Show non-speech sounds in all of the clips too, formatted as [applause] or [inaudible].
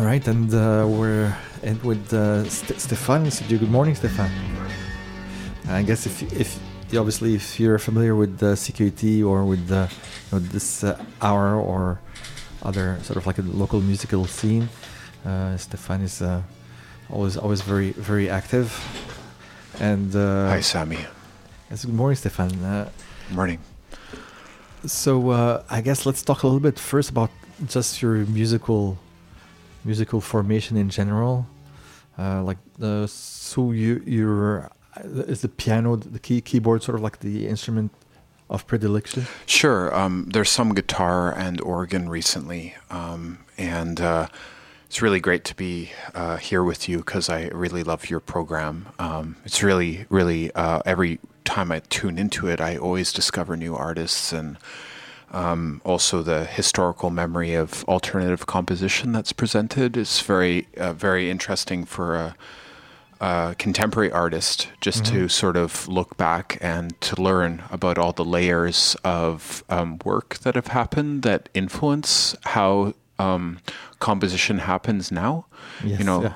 All right, and uh, we're in with uh, St-. So, good morning, Stefan. I guess if if obviously if you're familiar with the CKUT or with the you know, this uh, hour or other sort of like a local musical scene, uh, Stéphane is uh, always always very very active. And uh, hi, Sami. Yes, good morning, Stefan. Uh, good morning. So uh, I guess let's talk a little bit first about just your musical musical formation in general. Uh, like uh, so you you're is the piano the key keyboard sort of like the instrument of predilection? Sure. Um, there's some guitar and organ recently, um, and uh, it's really great to be uh, here with you because I really love your program. Um, it's really, really uh, every time I tune into it, I always discover new artists and um, also the historical memory of alternative composition that's presented is very, uh, very interesting for a, a contemporary artist just mm-hmm. to sort of look back and to learn about all the layers of um, work that have happened that influence how um, composition happens now. Yes, you know. Yeah.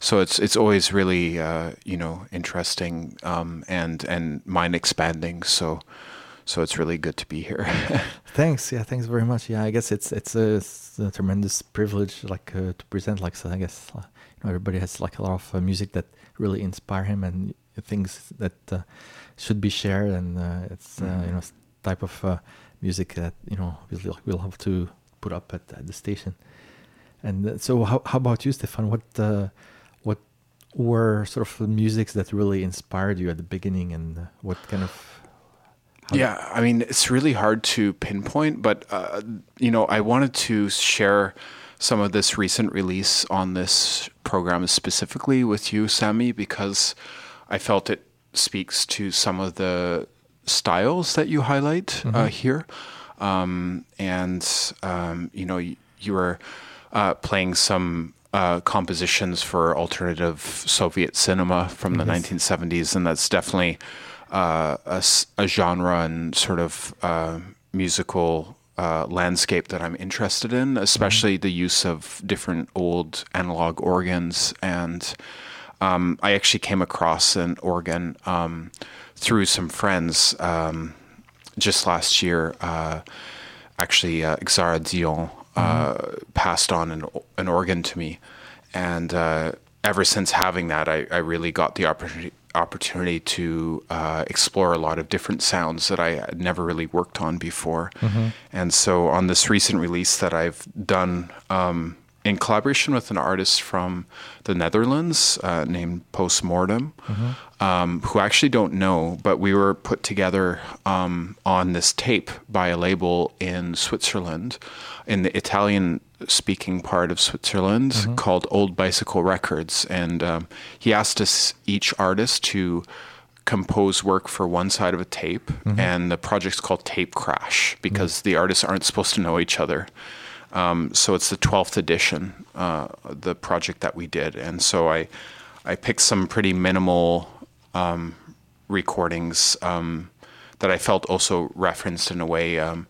So it's it's always really uh, you know interesting um, and and mind expanding. So so it's really good to be here. [laughs] thanks, yeah, thanks very much. Yeah, I guess it's it's a, it's a tremendous privilege, like uh, to present. Like so, I guess uh, you know everybody has like a lot of uh, music that really inspire him and things that uh, should be shared, and uh, it's mm-hmm. you know type of music that you know we'll we'll have to put up at, at the station. And so, how how about you, Stefan? What what were sort of the musics that really inspired you at the beginning, and what kind of yeah, I mean, it's really hard to pinpoint, but uh, you know, I wanted to share some of this recent release on this program specifically with you, Sami, because I felt it speaks to some of the styles that you highlight uh, mm-hmm. uh, here, um, and um, you know, you, you were uh, playing some uh, compositions for alternative Soviet cinema from the yes. 1970s, and that's definitely uh, a, a, genre and sort of uh, musical uh, landscape that I'm interested in, especially mm-hmm. the use of different old analog organs. And um, I actually came across an organ um, through some friends um, just last year. Uh, actually, uh, Xarah Dion uh, mm-hmm. passed on an, an organ to me. And ever since having that, I, I really got the opportunity opportunity to uh, explore a lot of different sounds that I had never really worked on before. Mm-hmm. And so on this recent release that I've done um, in collaboration with an artist from the Netherlands uh, named Post Mortem, mm-hmm. Um, who actually don't know, but we were put together um, on this tape by a label in Switzerland, in the Italian speaking part of Switzerland mm-hmm. called Old Bicycle Records. And um, he asked us, each artist, to compose work for one side of a tape. Mm-hmm. And the project's called Tape Crash because mm-hmm. the artists aren't supposed to know each other. Um, so it's the 12th edition, uh, the project that we did. And so I, I picked some pretty minimal um, recordings um, that I felt also referenced in a way um,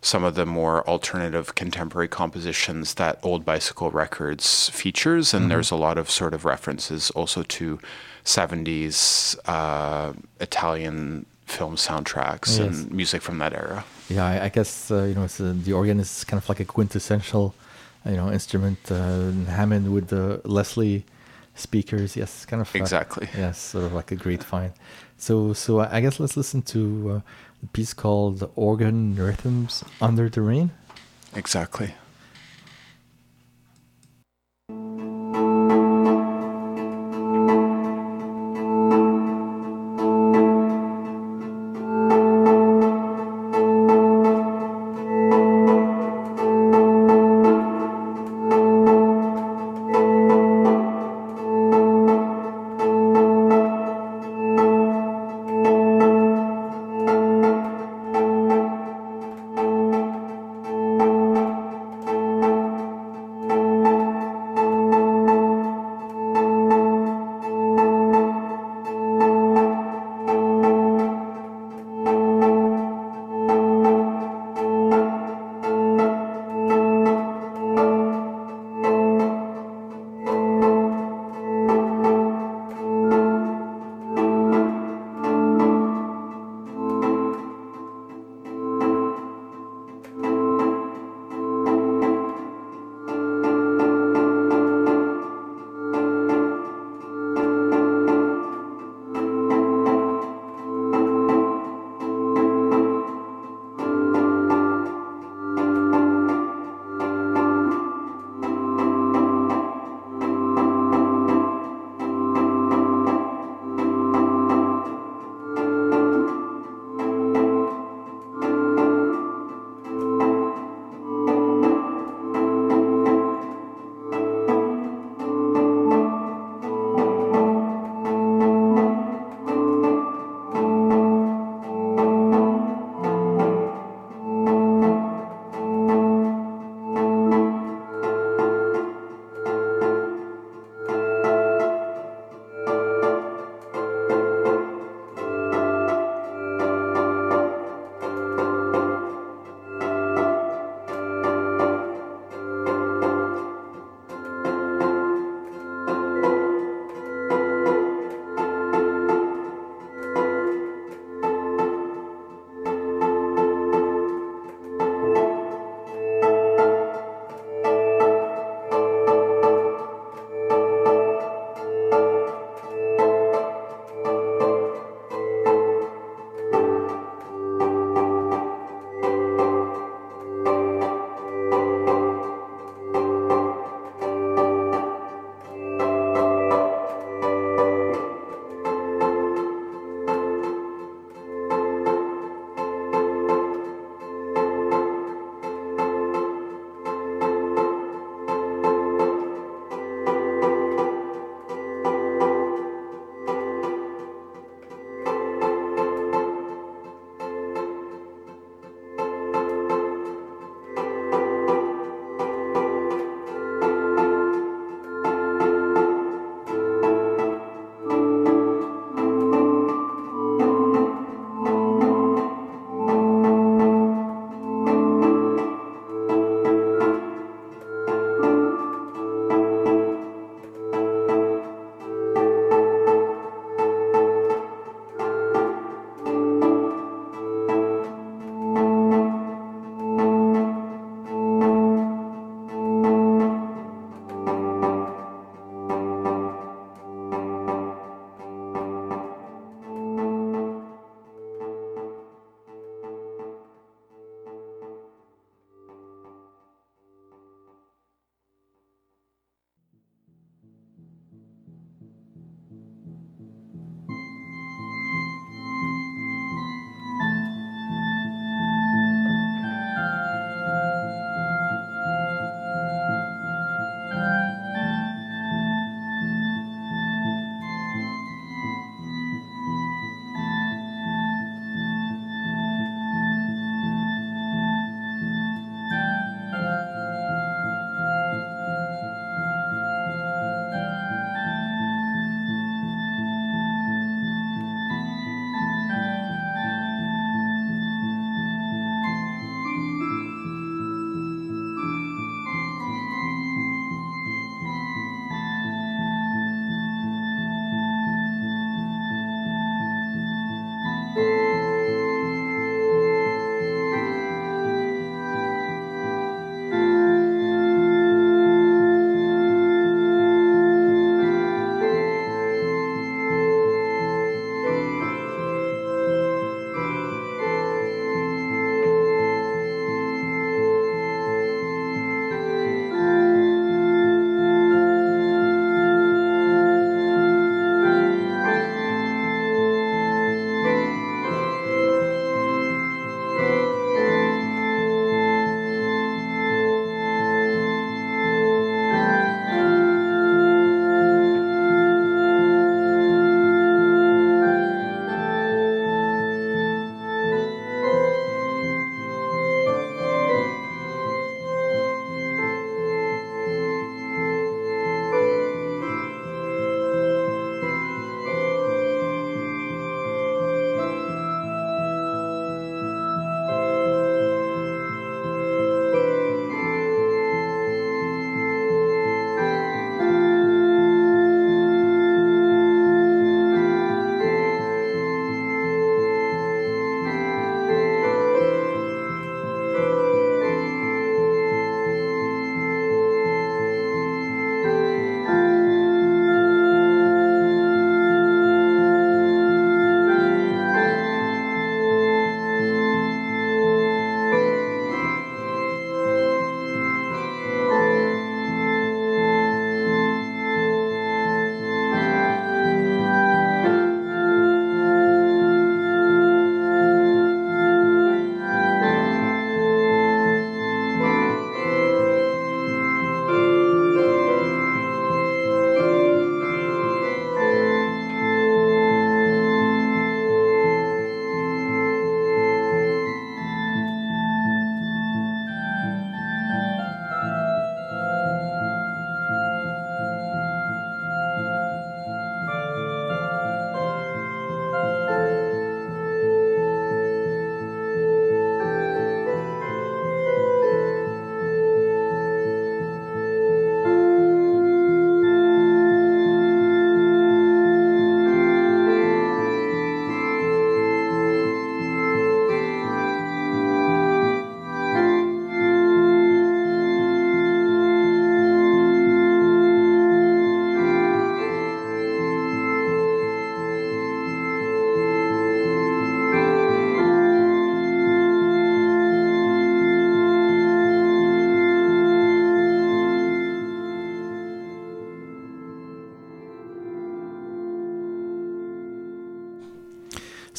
some of the more alternative contemporary compositions that Old Bicycle Records features. And mm-hmm. there's a lot of sort of references also to 70s uh, Italian film soundtracks yes. and music from that era. Yeah, I, I guess uh, you know uh, the organ is kind of like a quintessential, you know, instrument. Uh, Hammond with the Leslie speakers. Yes, kind of exactly. Yes, sort of like a great find. So, so I guess let's listen to uh, a piece called Organ Rhythms Under the Rain. Exactly.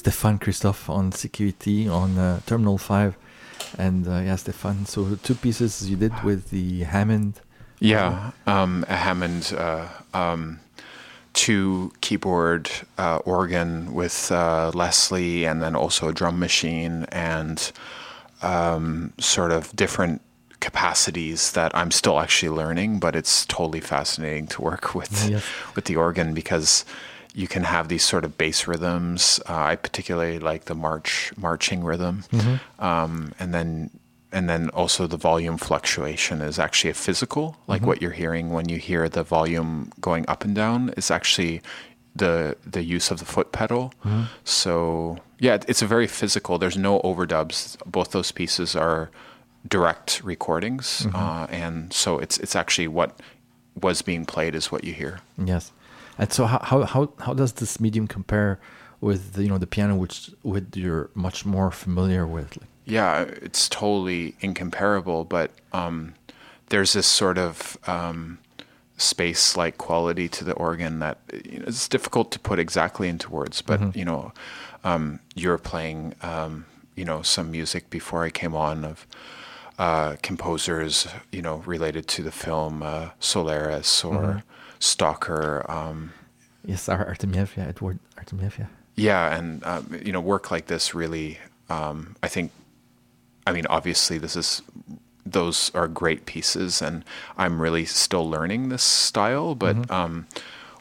Stéphane Christoff on CKUT on uh, Terminal 5. And uh, yeah, Stéphane, so two pieces you did with the Hammond. Yeah, um, a Hammond uh, um, two keyboard uh, organ with uh, Leslie, and then also a drum machine, and um, sort of different capacities that I'm still actually learning. But it's totally fascinating to work with Yes. with the organ because you can have these sort of bass rhythms. Uh, I particularly like the march marching rhythm, um, and then and then also the volume fluctuation is actually a physical, like what you're hearing when you hear the volume going up and down. Is actually the the use of the foot pedal. So yeah, it's a very physical. There's no overdubs. Both those pieces are direct recordings, uh, and so it's it's actually what was being played is what you hear. Yes. And so how, how how how does this medium compare with the, you know the piano which with you're much more familiar with? Yeah, it's totally incomparable, but um, there's this sort of um, space-like quality to the organ that you know, it's difficult to put exactly into words. But you know, um, you're playing, um, you know, some music before I came on of uh, composers, you know, related to the film uh, Solaris or Stalker. Um, yes, Ar- Artemiev, yeah, Edward Artemiev, yeah. yeah, and um, you know, work like this really, um, I think. I mean, obviously, this is those are great pieces, and I'm really still learning this style. But um,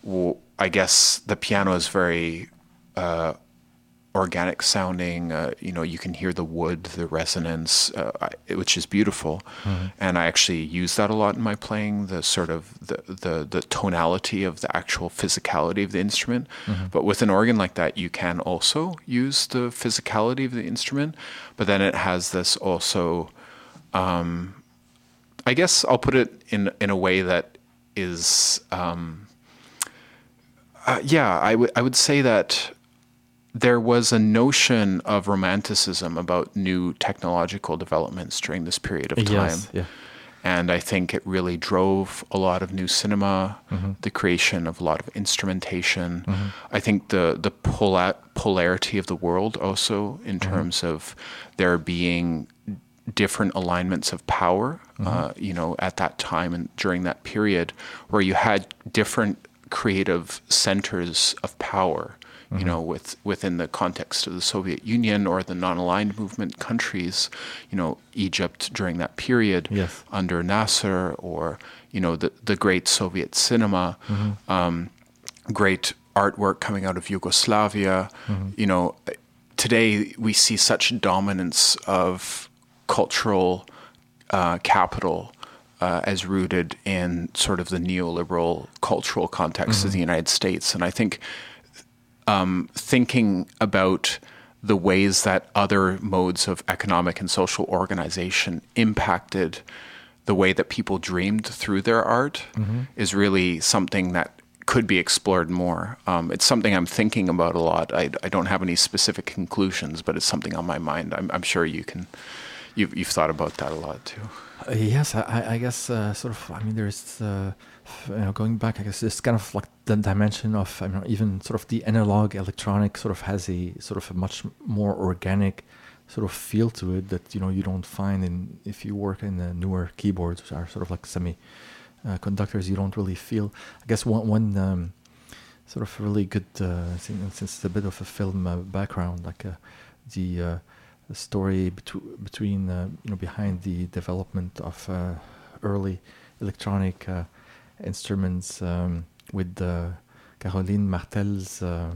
w- I guess the piano is very uh, organic sounding. Uh, you know, you can hear the wood, the resonance, uh, which is beautiful. And I actually use that a lot in my playing. The sort of the the, the tonality of the actual physicality of the instrument. But with an organ like that, you can also use the physicality of the instrument. But then it has this also. Um, I guess I'll put it in in a way that is. Um, uh, yeah, I would I would say that there was a notion of romanticism about new technological developments during this period of time. Yes, yeah. And I think it really drove a lot of new cinema, mm-hmm. the creation of a lot of instrumentation. Mm-hmm. I think the the pola- polarity of the world also in mm-hmm. terms of there being different alignments of power, uh, you know, at that time and during that period, where you had different creative centers of power you know, with within the context of the Soviet Union or the non-aligned movement countries, you know, Egypt during that period Yes. under Nasser, or you know, the the great Soviet cinema, um, great artwork coming out of Yugoslavia. You know, today we see such dominance of cultural uh, capital. Uh, as rooted in sort of the neoliberal cultural context of the United States. And I think um, thinking about the ways that other modes of economic and social organization impacted the way that people dreamed through their art is really something that could be explored more. Um, it's something I'm thinking about a lot. I, I don't have any specific conclusions, but it's something on my mind. I'm, I'm sure you can. You've, you've thought about that a lot too. Uh, yes, I- I, guess uh, sort of. I mean, there's uh, you know, going back. I guess it's kind of like the dimension of I mean, even sort of the analog electronic sort of has a sort of a much more organic sort of feel to it that you know you don't find in if you work in the newer keyboards, which are sort of like semi uh, conductors. You don't really feel. I guess one one um, sort of really good uh, thing, since it's a bit of a film uh, background, like uh, the uh, story between between uh, you know behind the development of early electronic instruments um, with uh, Caroline Martel's uh,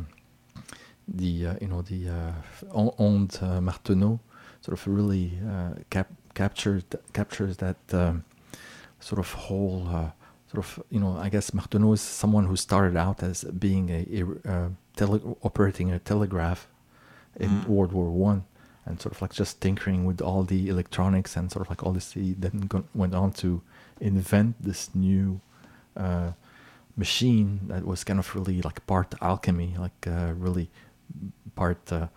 the uh, you know the uh, on- ondes uh, Martenot sort of really uh, cap- captured captures that um, sort of whole uh, sort of you know I guess Martenot is someone who started out as being a, a uh, tele- operating a telegraph in Mm. World War One and sort of like just tinkering with all the electronics and sort of like all this he then go- went on to invent this new uh, machine that was kind of really like part alchemy like uh, really part uh,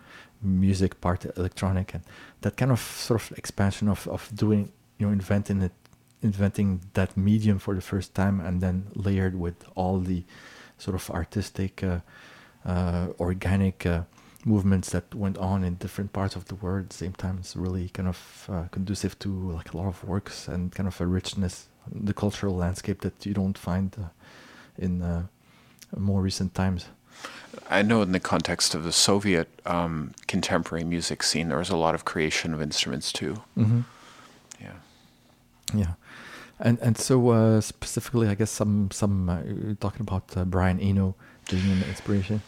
music part electronic and that kind of sort of expansion of, of doing you know inventing it inventing that medium for the first time and then layered with all the sort of artistic uh, uh, organic uh, movements that went on in different parts of the world at the same time. It's really kind of uh, conducive to like a lot of works and kind of a richness, the cultural landscape that you don't find uh, in uh, more recent times. I know in the context of the Soviet um, contemporary music scene, there was a lot of creation of instruments too. Mm-hmm. Yeah. Yeah. And and so uh, specifically, I guess some some uh, talking about uh, Brian Eno being an inspiration.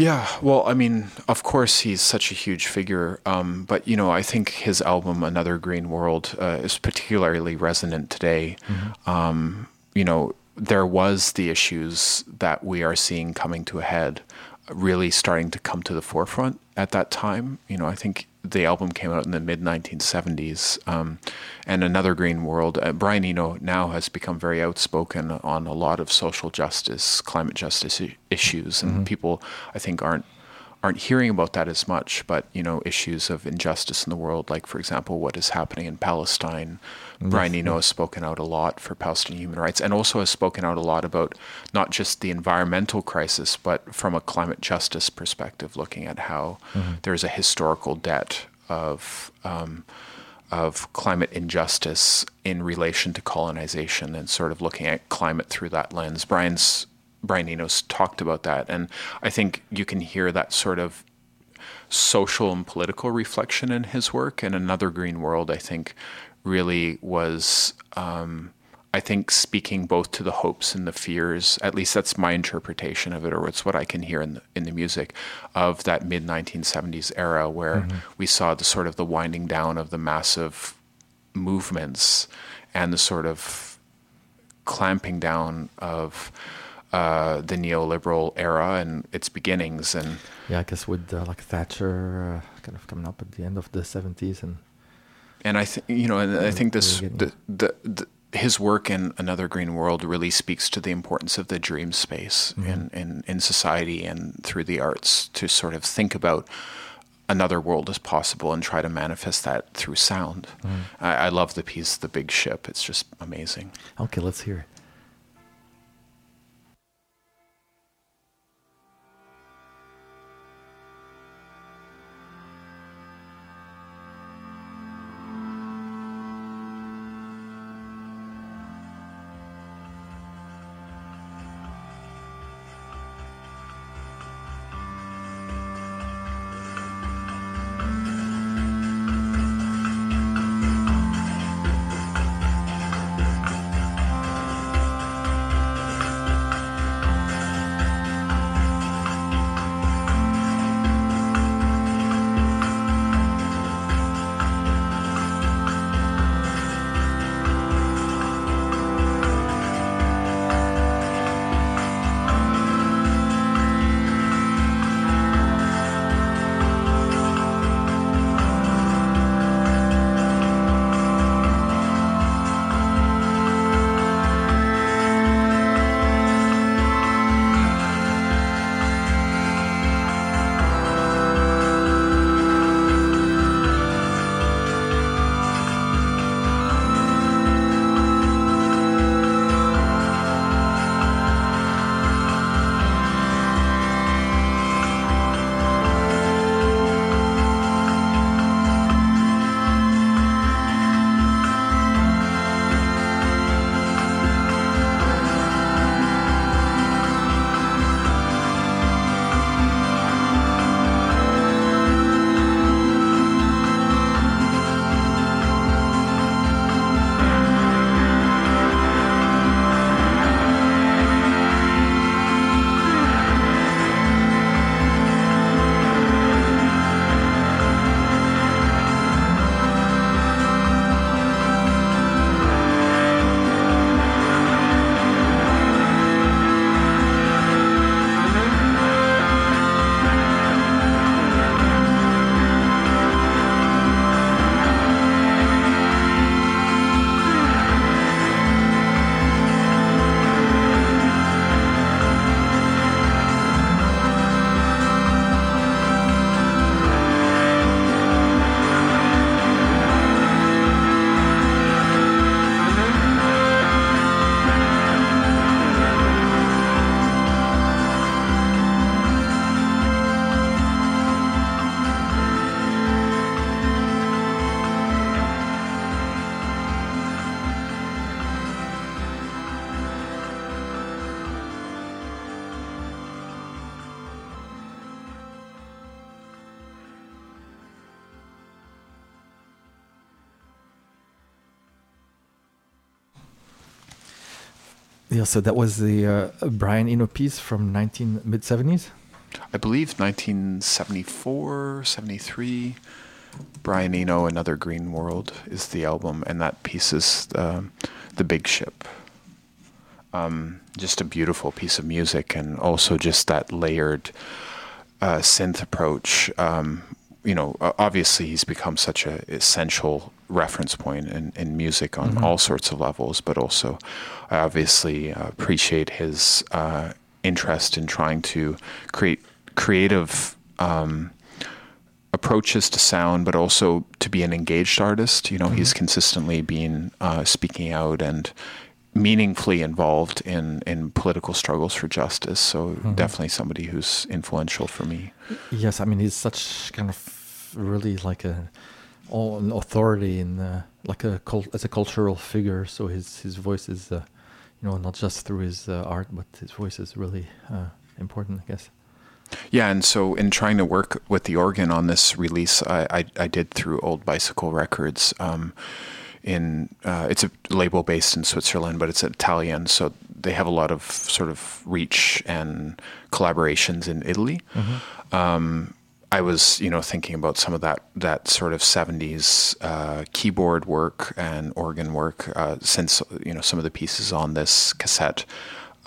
Yeah, well, I mean, of course, he's such a huge figure, um, but you know, I think his album "Another Green World" uh, is particularly resonant today. Mm-hmm. Um, you know, there was the issues that we are seeing coming to a head, really starting to come to the forefront at that time. You know, I think the album came out in the mid 1970s, um, and Another Green World. Uh, Brian Eno now has become very outspoken on a lot of social justice, climate justice I- issues, and people I think aren't aren't hearing about that as much. But you know, issues of injustice in the world, like for example, what is happening in Palestine. Brian Eno has spoken out a lot for Palestinian human rights, and also has spoken out a lot about not just the environmental crisis, but from a climate justice perspective, looking at how there's a historical debt of um, of climate injustice in relation to colonization, and sort of looking at climate through that lens. Brian's Brian Eno's talked about that, and I think you can hear that sort of social and political reflection in his work. And Another Green World, I think, really was, um, I think, speaking both to the hopes and the fears. At least that's my interpretation of it, or it's what I can hear in the, in the music of that mid 1970s era, where we saw the sort of the winding down of the massive movements and the sort of clamping down of uh, the neoliberal era and its beginnings and Yeah, I guess with uh, like Thatcher uh, kind of coming up at the end of the seventies and and I think you know, and I think this the, the, the his work in Another Green World really speaks to the importance of the dream space mm-hmm. in, in in society and through the arts to sort of think about another world as possible and try to manifest that through sound. Mm-hmm. I, I love the piece, The Big Ship. It's just amazing. okay, let's hear it. Yeah, so that was the uh, Brian Eno piece from 19 mid 70s. I believe 1974, 73. Brian Eno, Another Green World is the album, and that piece is um, The Big Ship. Um, just a beautiful piece of music, and also just that layered uh, synth approach. Um, you know, obviously he's become such an essential reference point in, in music on mm-hmm. all sorts of levels, but also I obviously uh, appreciate his uh, interest in trying to create creative um, approaches to sound, but also to be an engaged artist. You know, mm-hmm. he's consistently been uh, speaking out and meaningfully involved in in political struggles for justice. So mm-hmm. definitely somebody who's influential for me. Yes, I mean he's such kind of really like a an authority in uh, like a cult as a cultural figure. So his his voice is uh, you know not just through his uh, art, but his voice is really uh, important, I guess. Yeah, and so in trying to work with the organ on this release, I I, I did through Old Bicycle Records. Um, in uh, it's a label based in Switzerland, but it's Italian, so they have a lot of sort of reach and collaborations in Italy. Mm-hmm. Um, I was, you know, thinking about some of that that sort of '70s uh, keyboard work and organ work, uh, since you know some of the pieces on this cassette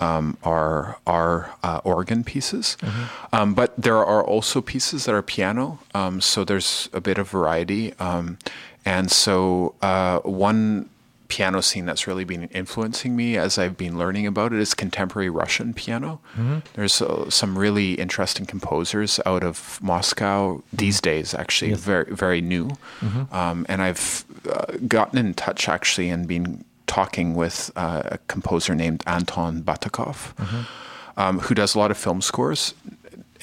um, are are uh, organ pieces, mm-hmm. um, but there are also pieces that are piano. Um, so there's a bit of variety. Um, and so, uh, one piano scene that's really been influencing me as I've been learning about it is contemporary Russian piano. Mm-hmm. There's uh, some really interesting composers out of Moscow these days, actually, yes. very very new. Mm-hmm. Um, and I've uh, gotten in touch actually and been talking with uh, a composer named Anton Batagov, mm-hmm. um, who does a lot of film scores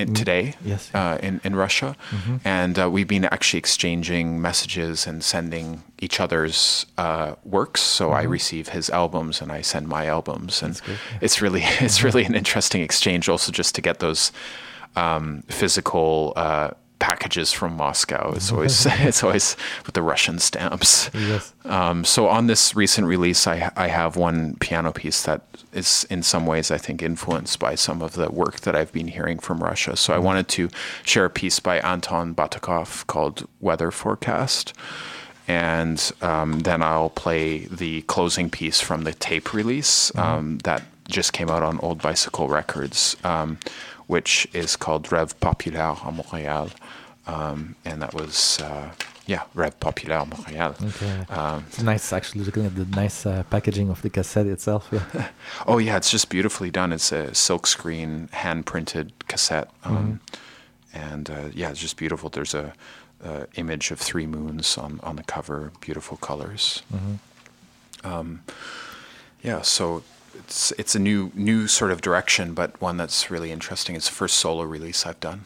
in, mm-hmm. today yes. uh, in, in Russia. Mm-hmm. And uh, we've been actually exchanging messages and sending each other's uh, works. So mm-hmm. I receive his albums and I send my albums. And yeah. it's really [laughs] it's mm-hmm. really an interesting exchange also just to get those um, physical uh, packages from Moscow. It's [laughs] always it's always with the Russian stamps. Yes. Um, so on this recent release, I I have one piano piece that is in some ways I think influenced by some of the work that I've been hearing from Russia. So I mm-hmm. wanted to share a piece by Anton Batagov called Weather Forecast. And um, then I'll play the closing piece from the tape release mm-hmm. um, that just came out on Old Bicycle Records, um, which is called Rêve Populaire à Montréal um, and that was uh, yeah, Rêve Populaire Montréal. Okay. Um, it's nice, actually, looking at the nice uh, packaging of the cassette itself. Yeah. [laughs] oh yeah, it's just beautifully done. It's a silkscreen, hand printed cassette, um, mm-hmm. and uh, yeah, it's just beautiful. There's a, a, image of three moons on on the cover, beautiful colors. Mm-hmm. Um, yeah, so it's it's a new new sort of direction, but one that's really interesting. It's the first solo release I've done.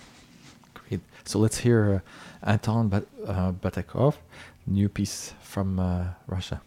So let's hear uh, Anton Bat- uh, Batagov, new piece from uh, Russia.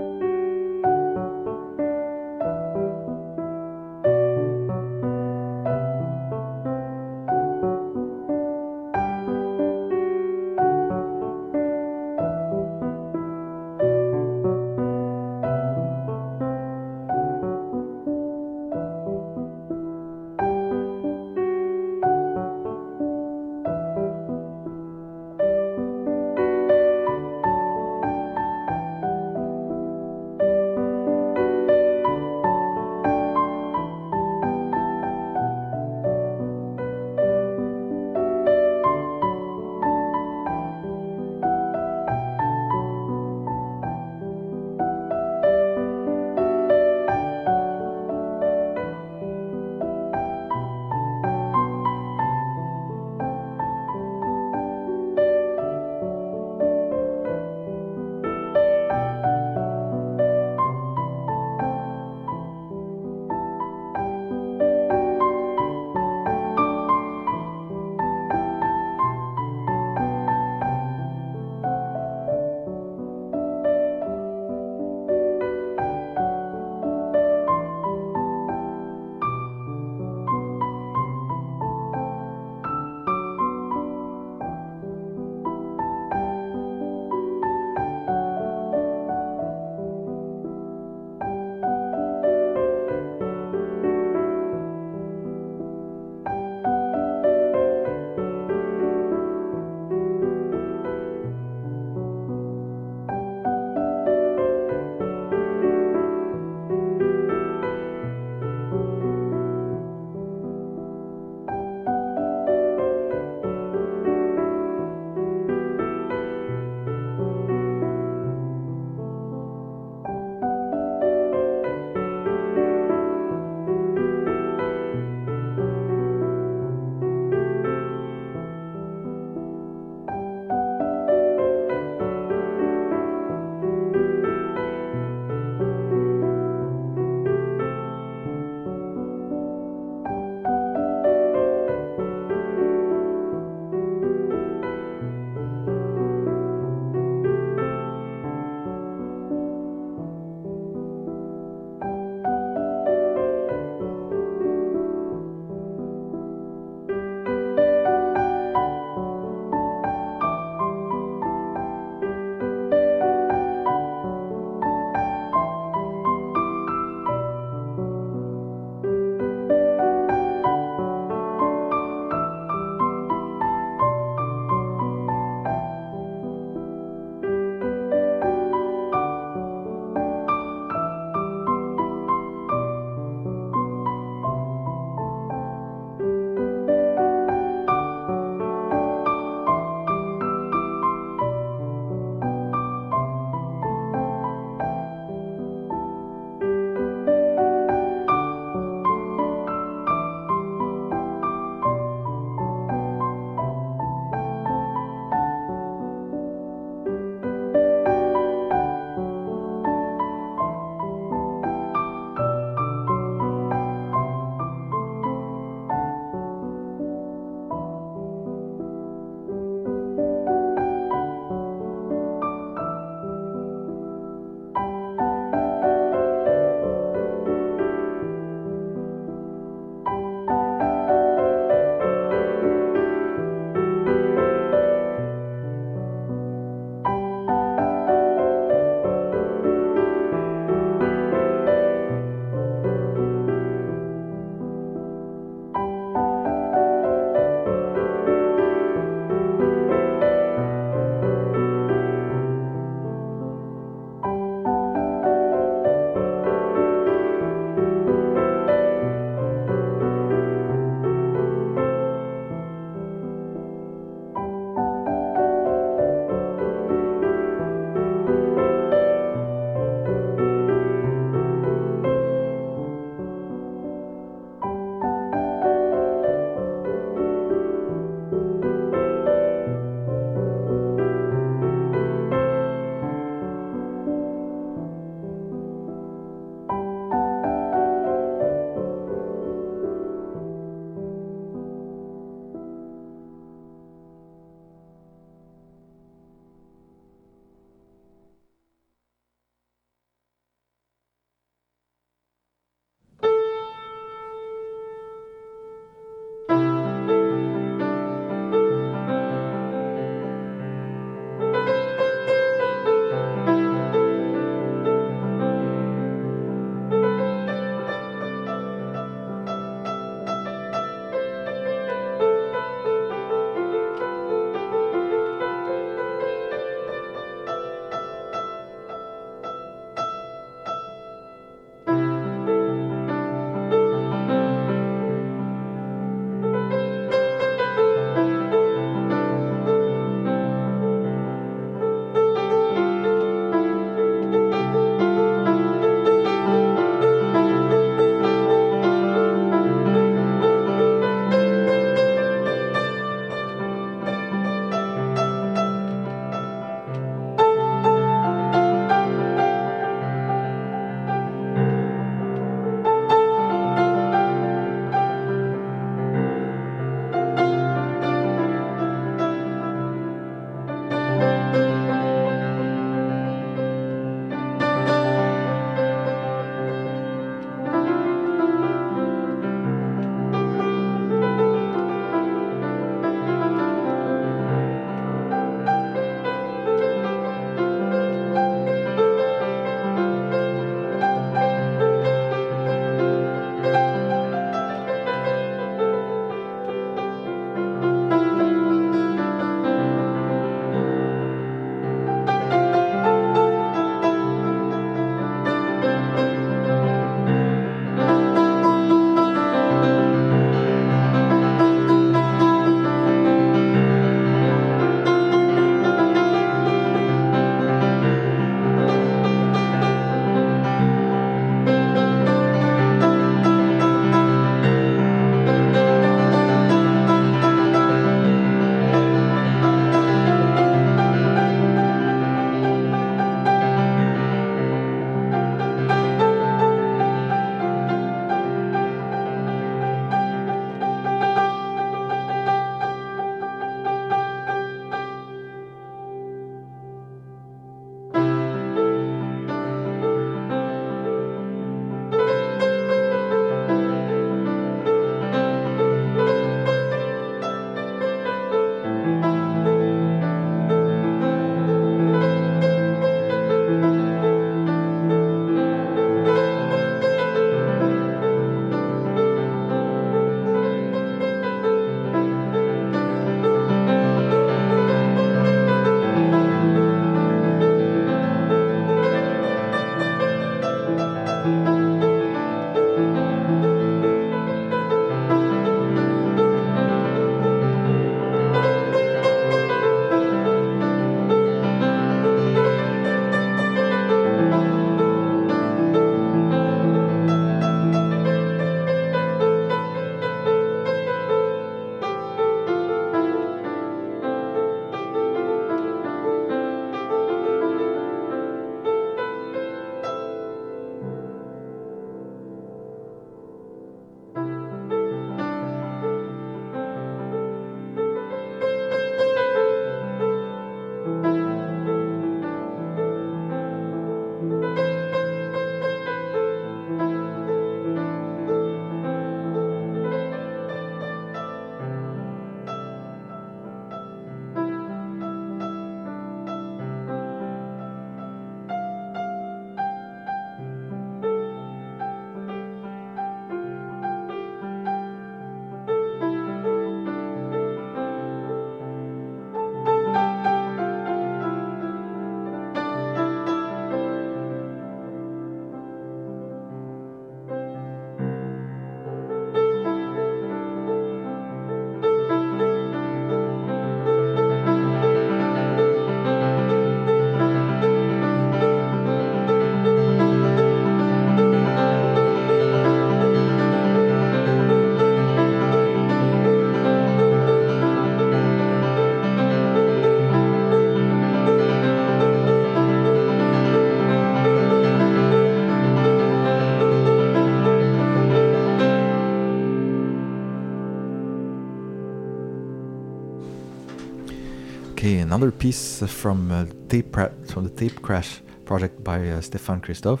Another piece from uh, tape from the Tape Crash project by uh, Stefan Christoff.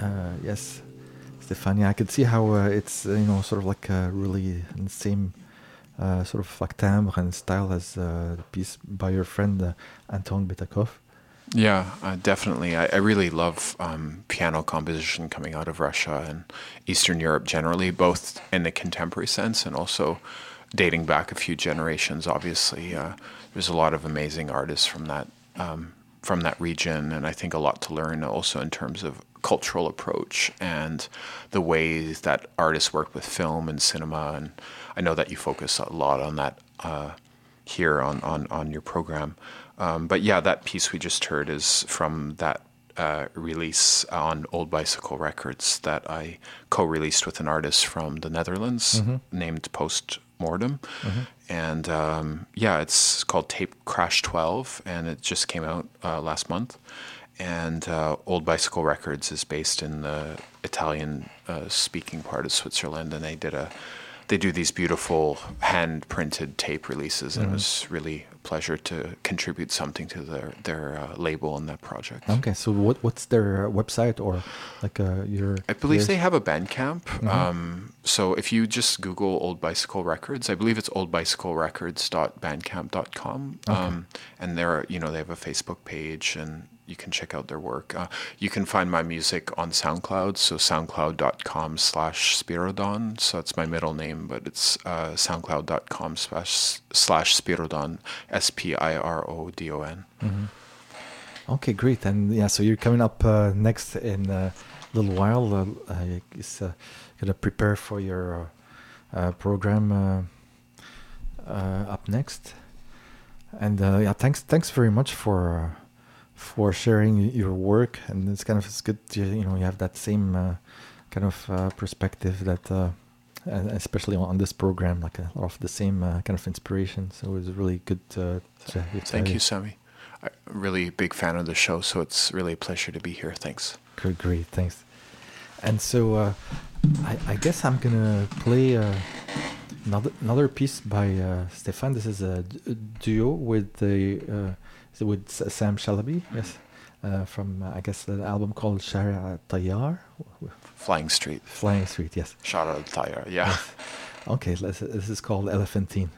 Uh, yes, Stefan. I could see how uh, it's uh, you know sort of like uh, really in the same sort of like timbre and style as the piece by your friend Anton Batagov. Yeah, uh, definitely. I, I really love um, piano composition coming out of Russia and Eastern Europe generally, both in the contemporary sense and also dating back a few generations. Obviously, uh, there's a lot of amazing artists from that um, from that region, and I think a lot to learn also in terms of cultural approach and the ways that artists work with film and cinema. And I know that you focus a lot on that uh, here on on on your program. Um, but yeah, that piece we just heard is from that uh, release on Old Bicycle Records that I co-released with an artist from the Netherlands Mm-hmm. named Post Mortem, and um, yeah, it's called Tape Crash 12, and it just came out uh, last month. And uh, Old Bicycle Records is based in the Italian-speaking part of Switzerland, and they did a they do these beautiful hand printed tape releases, and it was really a pleasure to contribute something to their their uh, label and that project. Okay, so what what's their website or like uh, your? I believe they have a Bandcamp. Um, so if you just Google Old Bicycle Records, I believe it's oldbicyclerecords.bandcamp.com. Um, and they're, you know, they have a Facebook page and you can check out their work. Uh, you can find my music on SoundCloud. So soundcloud.com slash Spirodon. So it's my middle name, but it's uh, soundcloud.com slash, slash Spirodon, S-P-I-R-O-D-O-N. Okay, great. And yeah, so you're coming up uh, next in a little while. Uh, I guess uh, gonna prepare for your uh, uh, program uh, uh, up next. And uh, yeah, thanks, thanks very much for uh, for sharing your work. And it's kind of it's good, to, you know, you have that same uh, kind of uh, perspective that. Uh, especially on this program, like a lot of the same uh, kind of inspiration. So it was really good uh, to to Thank you, Sami. I'm really big fan of the show, so it's really a pleasure to be here. Thanks. Great, great, thanks. And so, uh, I, I guess I'm gonna play uh, another another piece by uh, Stefan. This is a, d- a duo with the with Sam Shalabi, yes, uh, from uh, I guess the album called Sharia Tayyar, Flying Street. Flying Street. Yes. To Tyre. Yeah. Okay, let's, this is called Elephantine.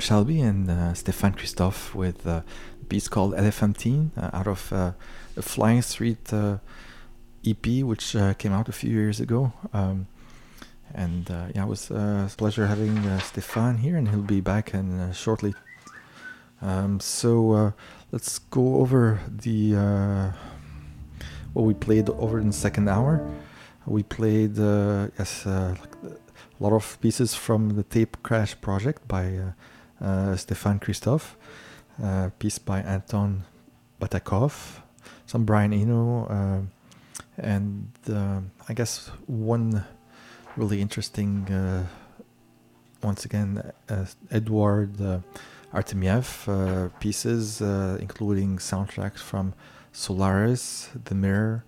Sam Shalabi and uh, Stéphane Christoff with a piece called Elephantine uh, out of uh, a Flying Street uh, EP, which uh, came out a few years ago. Um, and uh, yeah, it was a pleasure having Stéphane here, and he'll be back in shortly. Um, so let's go over the what we played over in the second hour. We played yes, like a lot of pieces from the Tape Crash project by uh, Stéphane Christoff, uh, piece by Anton Batagov, some Brian Eno, uh, and I guess one really interesting, once again, Edward Artemiev pieces, including soundtracks from Solaris, The Mirror,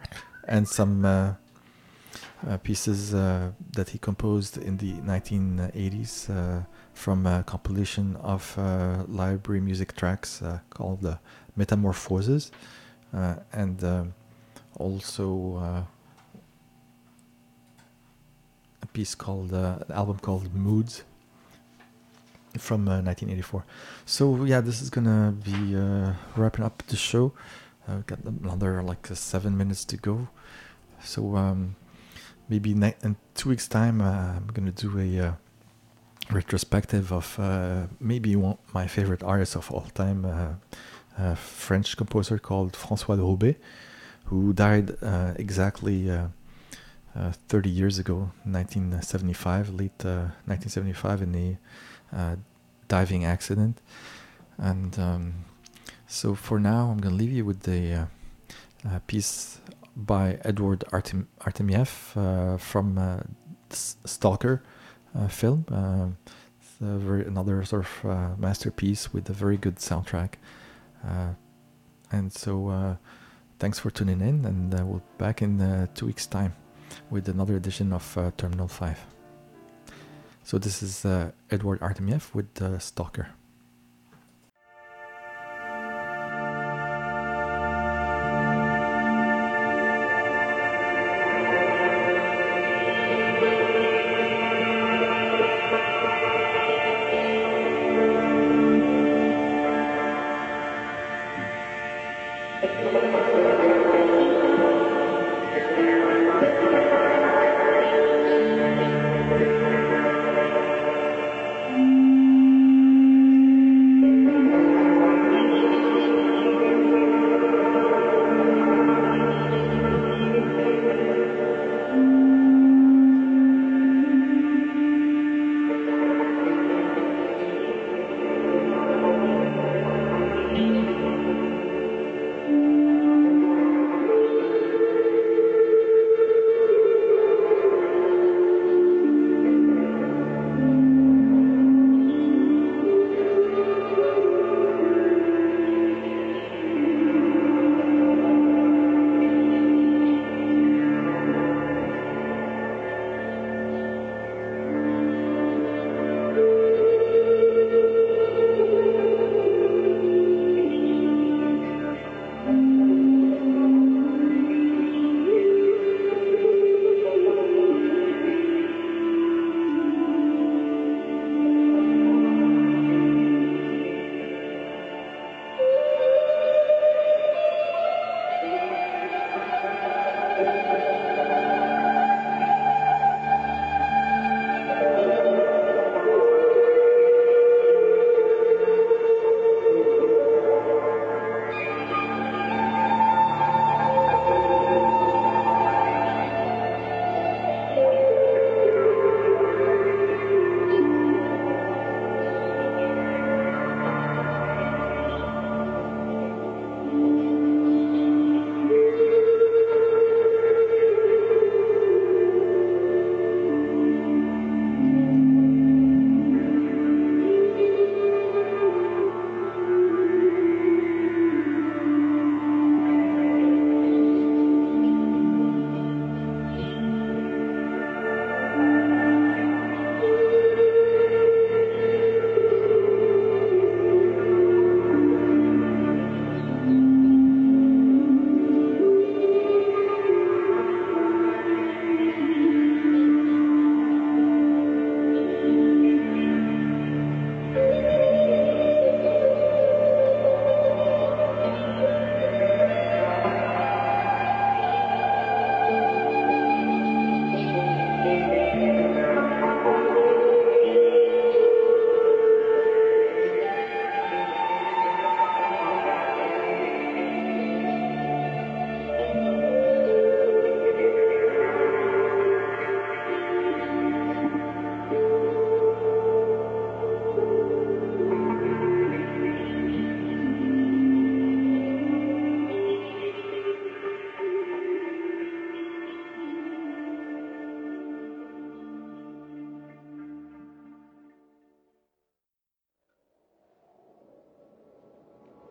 and some uh, uh, pieces uh, that he composed in the 1980s from a compilation of uh, library music tracks uh, called uh, Metamorphoses, uh, and also uh, a piece called uh, an album called Moods from 1984. So yeah, this is gonna be wrapping up the show. I've got another like seven minutes to go. So um, maybe in two weeks' time, I'm gonna do a retrospective of uh, maybe one my favorite artist of all time, uh, a French composer called François de Roubaix, who died uh, exactly uh, uh, 30 years ago, 1975, late 1975, in a diving accident. And um, so for now, I'm going to leave you with the piece by Edward Artem- Artemiev uh, from uh, Stalker uh, film. Uh, it's very, another sort of uh, masterpiece with a very good soundtrack. Uh, and so, thanks for tuning in, and we'll be back in two weeks' time with another edition of Terminal 5. So, this is Edward Artemiev with Stalker.